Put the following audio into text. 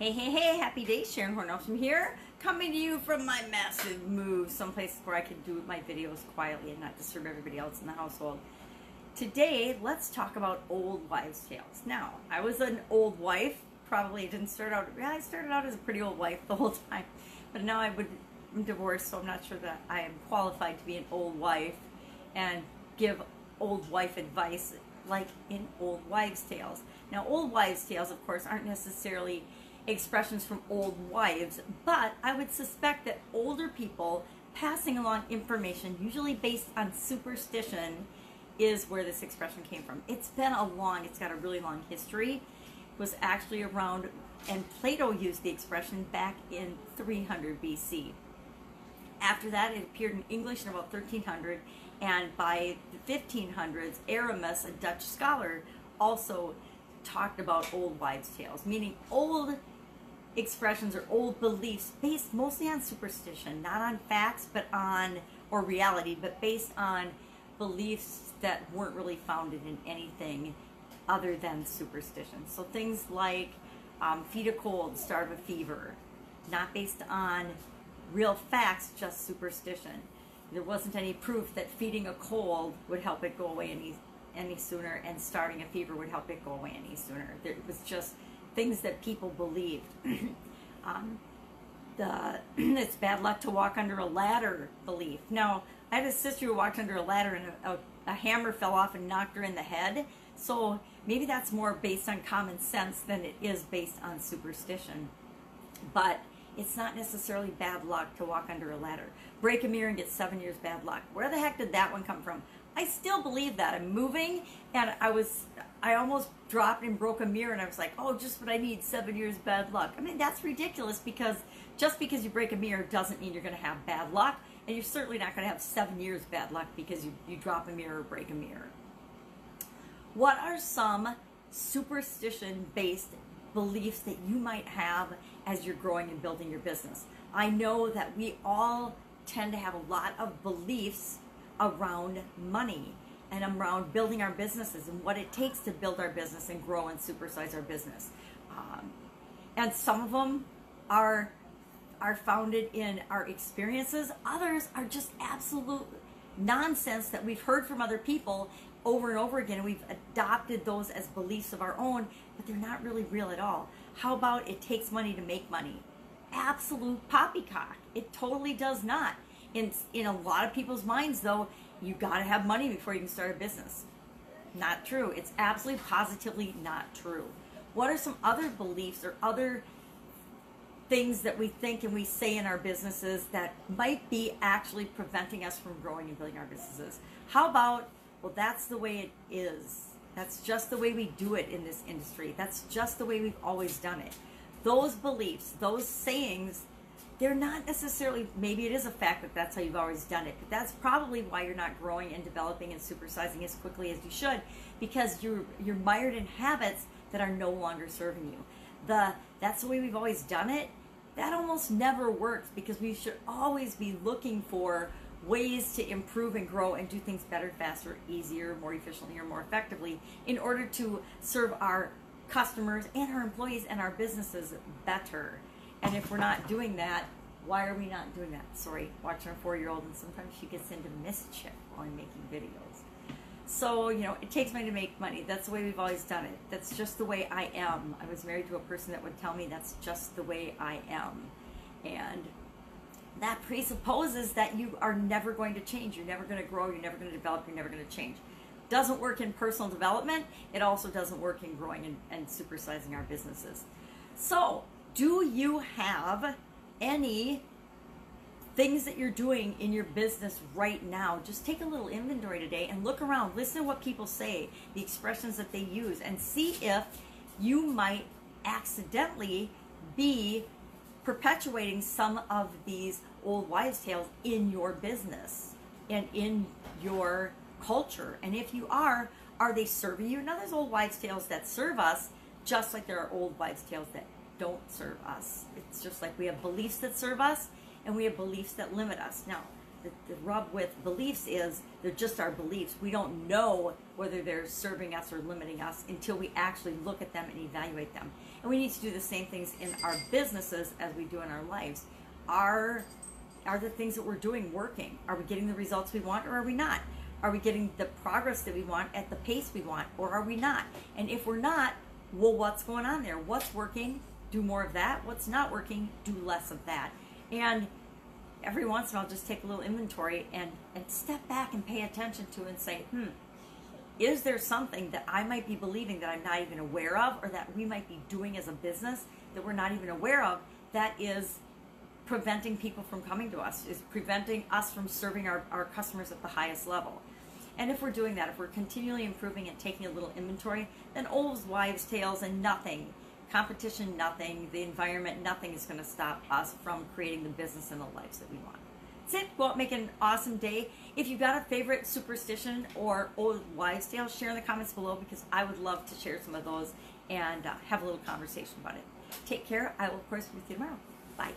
Hey, hey, hey, happy day. Sharon Hornelson here, coming to you from my massive move, someplace where I can do my videos quietly and not disturb everybody else in the household. Today, let's talk about old wives' tales. Now, I was an old wife, probably didn't start out, yeah, I started out as a pretty old wife the whole time, but now I would, I'm divorced, so I'm not sure that I am qualified to be an old wife and give old wife advice like in old wives' tales. Now, old wives' tales, of course, aren't necessarily expressions from old wives, but I would suspect that older people passing along information, usually based on superstition, is where this expression came from. It's been a long, it's got a really long history. It was actually around, and Plato used the expression back in 300 BC. After that, it appeared in English in about 1300, and by the 1500s, Erasmus, a Dutch scholar, also talked about old wives' tales, meaning old expressions or old beliefs based mostly on superstition, not on facts, but on, or reality, but based on beliefs that weren't really founded in anything other than superstition. So things like um, feed a cold, starve a fever, not based on real facts, just superstition. There wasn't any proof that feeding a cold would help it go away any any sooner, and starting a fever would help it go away any sooner. There, it was just things that people believed. um, the it's bad luck to walk under a ladder belief. Now, I had a sister who walked under a ladder and a, a, a hammer fell off and knocked her in the head. So maybe that's more based on common sense than it is based on superstition. But it's not necessarily bad luck to walk under a ladder. Break a mirror and get seven years bad luck. Where the heck did that one come from? I still believe that. I'm moving and I was I almost dropped and broke a mirror and I was like, oh, just what I need, seven years bad luck. I mean, that's ridiculous because just because you break a mirror doesn't mean you're going to have bad luck. And you're certainly not going to have seven years bad luck because you, you drop a mirror or break a mirror. What are some superstition based beliefs that you might have as you're growing and building your business? I know that we all tend to have a lot of beliefs around money and around building our businesses and what it takes to build our business and grow and supersize our business. Um, and some of them are are founded in our experiences. Others are just absolute nonsense that we've heard from other people over and over again, and we've adopted those as beliefs of our own, but they're not really real at all. How about it takes money to make money? Absolute poppycock. It totally does not. In in a lot of people's minds, though, you got to have money before you can start a business. Not true. It's absolutely positively not true. What are some other beliefs or other things that we think and we say in our businesses that might be actually preventing us from growing and building our businesses? How about, well, that's the way it is. That's just the way we do it in this industry. That's just the way we've always done it. Those beliefs, those sayings they're not necessarily maybe it is a fact that that's how you've always done it but that's probably why you're not growing and developing and supersizing as quickly as you should because you're you're mired in habits that are no longer serving you. The that's the way we've always done it that almost never works because we should always be looking for ways to improve and grow and do things better faster easier more efficiently or more effectively in order to serve our customers and our employees and our businesses better and if we're not doing that, why are we not doing that? Sorry, watching a four-year-old, and sometimes she gets into mischief while I'm making videos. So, you know, it takes money to make money. That's the way we've always done it. That's just the way I am. I was married to a person that would tell me that's just the way I am. And that presupposes that you are never going to change. You're never going to grow. You're never going to develop. You're never going to change. Doesn't work in personal development. It also doesn't work in growing and, and supersizing our businesses. So, do you have any things that you're doing in your business right now? Just take a little inventory today and look around. Listen to what people say, the expressions that they use, and see if you might accidentally be perpetuating some of these old wives' tales in your business and in your culture. And if you are, are they serving you? Now, there's old wives' tales that serve us, just like there are old wives' tales that don't serve us. It's just like we have beliefs that serve us and we have beliefs that limit us. Now, the, the rub with beliefs is they're just our beliefs. We don't know whether they're serving us or limiting us until we actually look at them and evaluate them. And we need to do the same things in our businesses as we do in our lives. Are are the things that we're doing working? Are we getting the results we want or are we not? Are we getting the progress that we want at the pace we want or are we not? And if we're not, well, what's going on there? What's working? Do more of that. What's not working? Do less of that. And every once in a while, just take a little inventory and, and step back and pay attention to and say, hmm, is there something that I might be believing that I'm not even aware of or that we might be doing as a business that we're not even aware of that is preventing people from coming to us, is preventing us from serving our, our customers at the highest level. And if we're doing that, if we're continually improving and taking a little inventory, then old wives' tales and nothing, competition, nothing, the environment, nothing is going to stop us from creating the business and the lives that we want. That's it. Go out, make an awesome day. If you've got a favorite superstition or old wives' tale, share in the comments below because I would love to share some of those and uh, have a little conversation about it. Take care. I will, of course, be with you tomorrow. Bye.